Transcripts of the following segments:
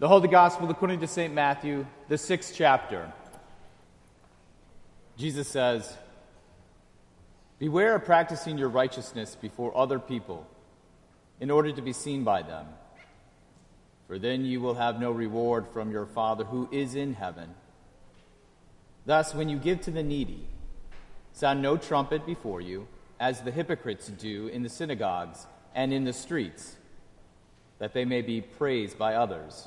The Holy Gospel according to St. Matthew, the sixth chapter. Jesus says, Beware of practicing your righteousness before other people in order to be seen by them, for then you will have no reward from your Father who is in heaven. Thus, when you give to the needy, sound no trumpet before you, as the hypocrites do in the synagogues and in the streets, that they may be praised by others.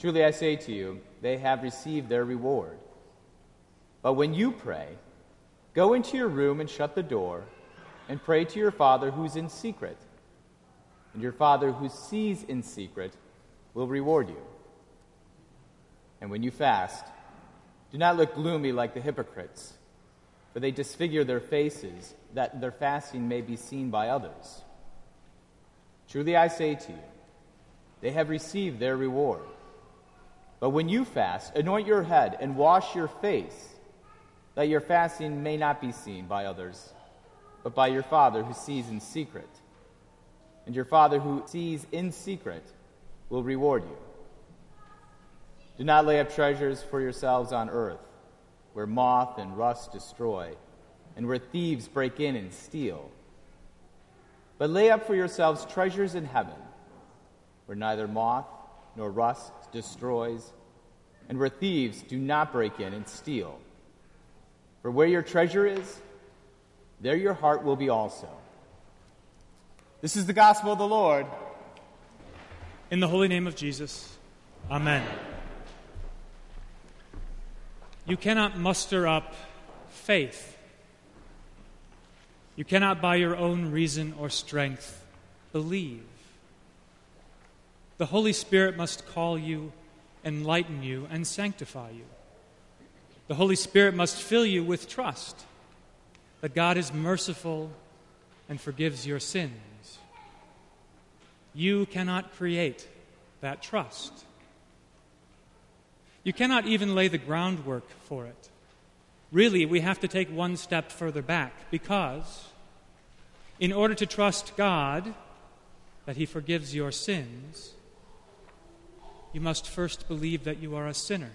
Truly I say to you, they have received their reward. But when you pray, go into your room and shut the door, and pray to your Father who's in secret. And your Father who sees in secret will reward you. And when you fast, do not look gloomy like the hypocrites, for they disfigure their faces, that their fasting may be seen by others. Truly I say to you, they have received their reward. But when you fast, anoint your head and wash your face, that your fasting may not be seen by others, but by your Father who sees in secret. And your Father who sees in secret will reward you. Do not lay up treasures for yourselves on earth, where moth and rust destroy, and where thieves break in and steal. But lay up for yourselves treasures in heaven, where neither moth nor rust destroys, and where thieves do not break in and steal. For where your treasure is, there your heart will be also. This is the gospel of the Lord. In the holy name of Jesus, Amen. You cannot muster up faith. You cannot, by your own reason or strength, believe. The Holy Spirit must call you, enlighten you, and sanctify you. The Holy Spirit must fill you with trust that God is merciful and forgives your sins. You cannot create that trust. You cannot even lay the groundwork for it. Really, we have to take one step further back because, in order to trust God that He forgives your sins, you must first believe that you are a sinner.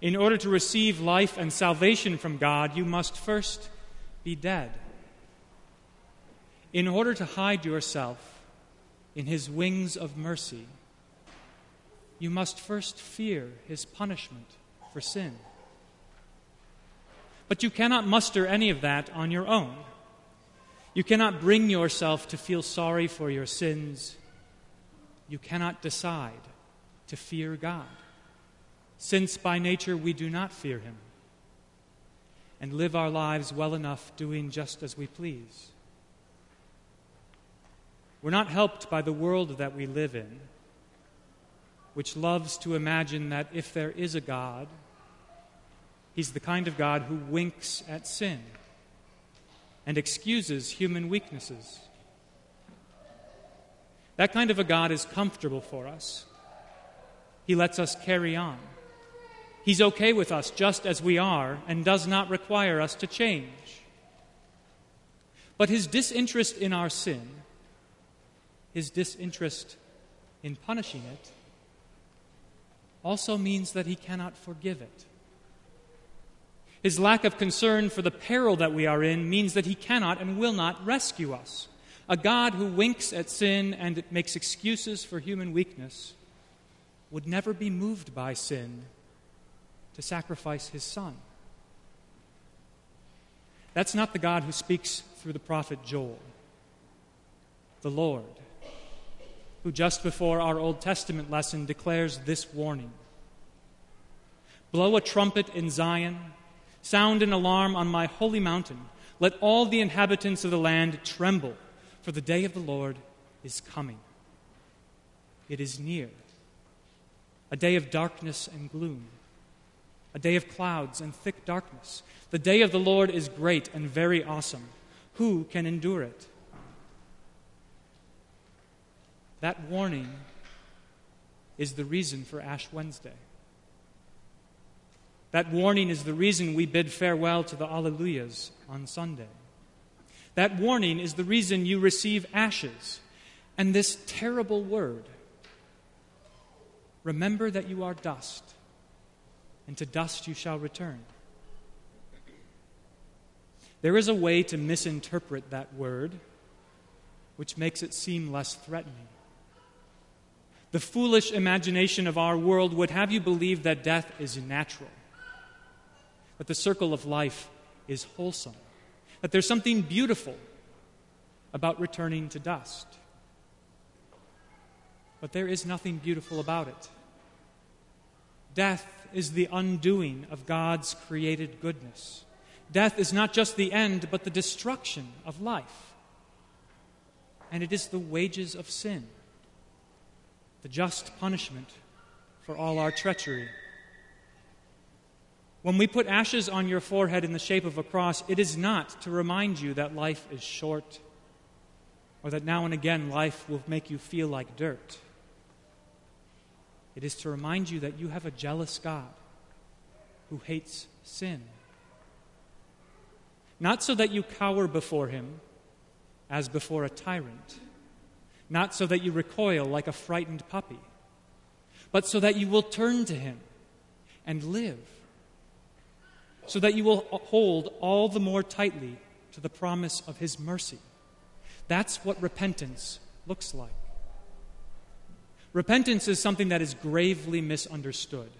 In order to receive life and salvation from God, you must first be dead. In order to hide yourself in His wings of mercy, you must first fear His punishment for sin. But you cannot muster any of that on your own. You cannot bring yourself to feel sorry for your sins you cannot decide to fear God, since by nature we do not fear Him and live our lives well enough doing just as we please. We're not helped by the world that we live in, which loves to imagine that if there is a God, He's the kind of God who winks at sin and excuses human weaknesses. That kind of a God is comfortable for us. He lets us carry on. He's okay with us just as we are and does not require us to change. But his disinterest in our sin, his disinterest in punishing it, also means that he cannot forgive it. His lack of concern for the peril that we are in means that he cannot and will not rescue us. A God who winks at sin and makes excuses for human weakness would never be moved by sin to sacrifice his son. That's not the God who speaks through the prophet Joel. The Lord, who just before our Old Testament lesson declares this warning Blow a trumpet in Zion, sound an alarm on my holy mountain. Let all the inhabitants of the land tremble for the day of the Lord is coming. it is near. A day of darkness and gloom, a day of clouds and thick darkness. The day of the Lord is great and very awesome. Who can endure it? That warning is the reason for Ash Wednesday. That warning is the reason we bid farewell to the Alleluias on Sunday. That warning is the reason you receive ashes and this terrible word. Remember that you are dust, and to dust you shall return. There is a way to misinterpret that word, which makes it seem less threatening. The foolish imagination of our world would have you believe that death is natural, that the circle of life is wholesome, that there's something beautiful about returning to dust. But there is nothing beautiful about it. Death is the undoing of God's created goodness. Death is not just the end, but the destruction of life. And it is the wages of sin the just punishment for all our treachery. When we put ashes on your forehead in the shape of a cross, it is not to remind you that life is short or that now and again life will make you feel like dirt. It is to remind you that you have a jealous God who hates sin. Not so that you cower before him as before a tyrant not so that you recoil like a frightened puppy, but so that you will turn to Him and live, so that you will hold all the more tightly to the promise of His mercy. That's what repentance looks like. Repentance is something that is gravely misunderstood.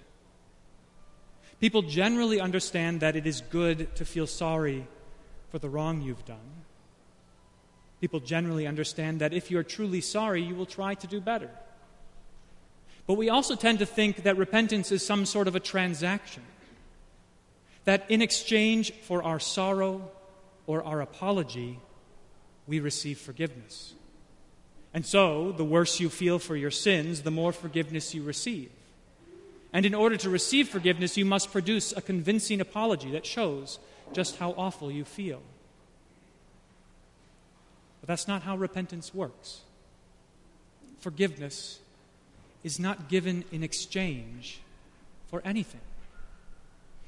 People generally understand that it is good to feel sorry for the wrong you've done. People generally understand that if you're truly sorry, you will try to do better. But we also tend to think that repentance is some sort of a transaction. That in exchange for our sorrow or our apology, we receive forgiveness. And so, the worse you feel for your sins, the more forgiveness you receive. And in order to receive forgiveness, you must produce a convincing apology that shows just how awful you feel. But that's not how repentance works. Forgiveness is not given in exchange for anything,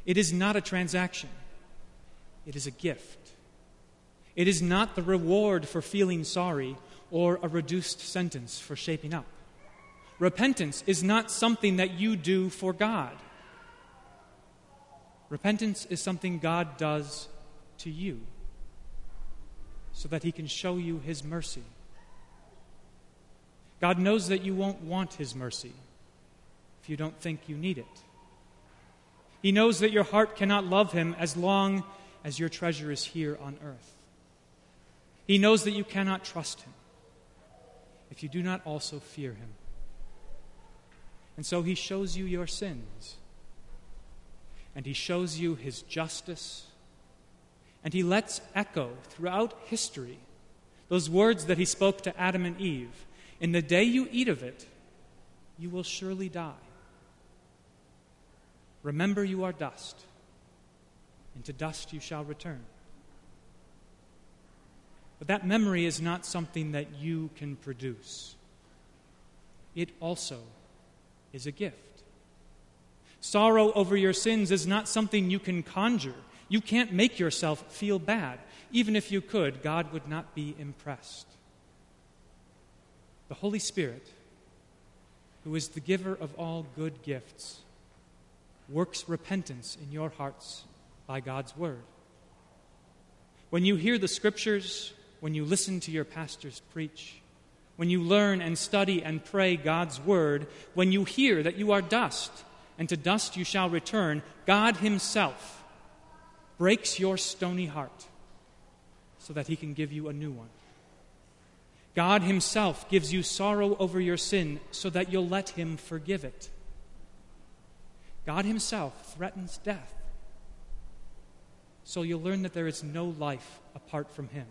it is not a transaction, it is a gift. It is not the reward for feeling sorry or a reduced sentence for shaping up. Repentance is not something that you do for God. Repentance is something God does to you so that He can show you His mercy. God knows that you won't want His mercy if you don't think you need it. He knows that your heart cannot love Him as long as your treasure is here on earth. He knows that you cannot trust Him if you do not also fear Him. And so He shows you your sins, and He shows you His justice and he lets echo throughout history those words that he spoke to Adam and Eve In the day you eat of it, you will surely die. Remember, you are dust, and to dust you shall return. But that memory is not something that you can produce, it also is a gift. Sorrow over your sins is not something you can conjure you can't make yourself feel bad. Even if you could, God would not be impressed. The Holy Spirit, who is the giver of all good gifts, works repentance in your hearts by God's word. When you hear the scriptures, when you listen to your pastors preach, when you learn and study and pray God's word, when you hear that you are dust and to dust you shall return, God Himself breaks your stony heart so that he can give you a new one. God Himself gives you sorrow over your sin so that you'll let Him forgive it. God Himself threatens death so you'll learn that there is no life apart from Him.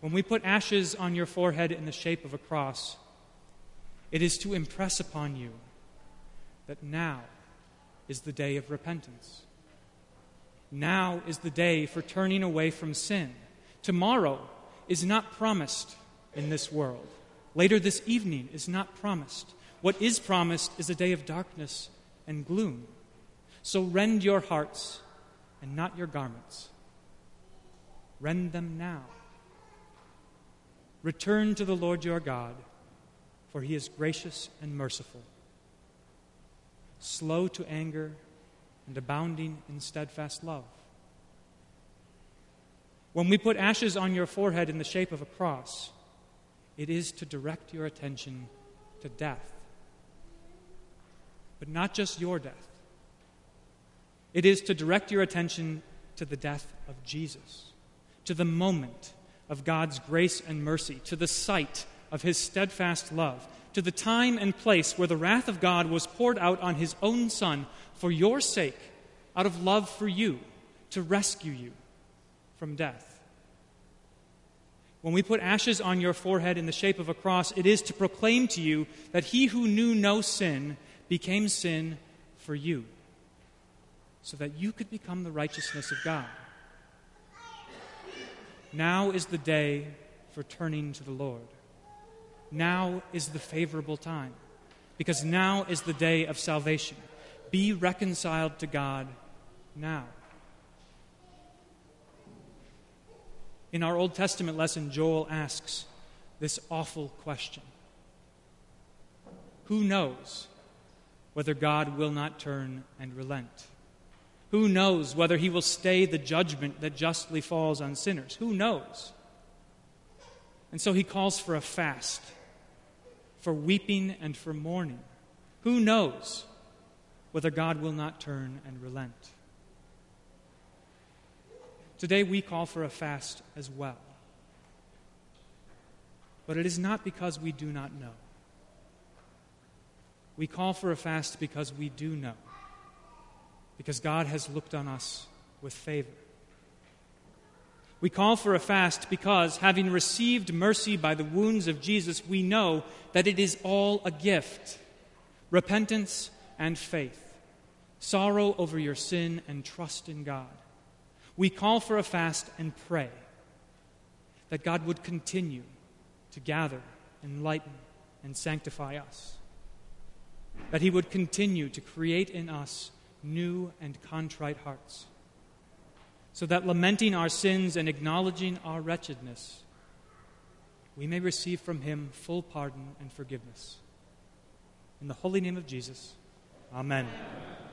When we put ashes on your forehead in the shape of a cross, it is to impress upon you that now is the day of repentance. Now is the day for turning away from sin. Tomorrow is not promised in this world. Later this evening is not promised. What is promised is a day of darkness and gloom. So rend your hearts and not your garments. Rend them now. Return to the Lord your God, for he is gracious and merciful, slow to anger and abounding in steadfast love. When we put ashes on your forehead in the shape of a cross, it is to direct your attention to death. But not just your death, it is to direct your attention to the death of Jesus, to the moment of God's grace and mercy, to the sight of his steadfast love, to the time and place where the wrath of God was poured out on his own Son for your sake, out of love for you, to rescue you from death. When we put ashes on your forehead in the shape of a cross, it is to proclaim to you that he who knew no sin became sin for you, so that you could become the righteousness of God. Now is the day for turning to the Lord. Now is the favorable time, because now is the day of salvation. Be reconciled to God now. In our Old Testament lesson, Joel asks this awful question Who knows whether God will not turn and relent? Who knows whether he will stay the judgment that justly falls on sinners? Who knows? And so he calls for a fast, for weeping and for mourning. Who knows whether God will not turn and relent? Today we call for a fast as well. But it is not because we do not know. We call for a fast because we do know because God has looked on us with favor. We call for a fast because, having received mercy by the wounds of Jesus, we know that it is all a gift repentance and faith, sorrow over your sin, and trust in God. We call for a fast and pray that God would continue to gather, enlighten, and sanctify us, that He would continue to create in us new and contrite hearts, so that lamenting our sins and acknowledging our wretchedness, we may receive from him full pardon and forgiveness. In the holy name of Jesus, amen. amen.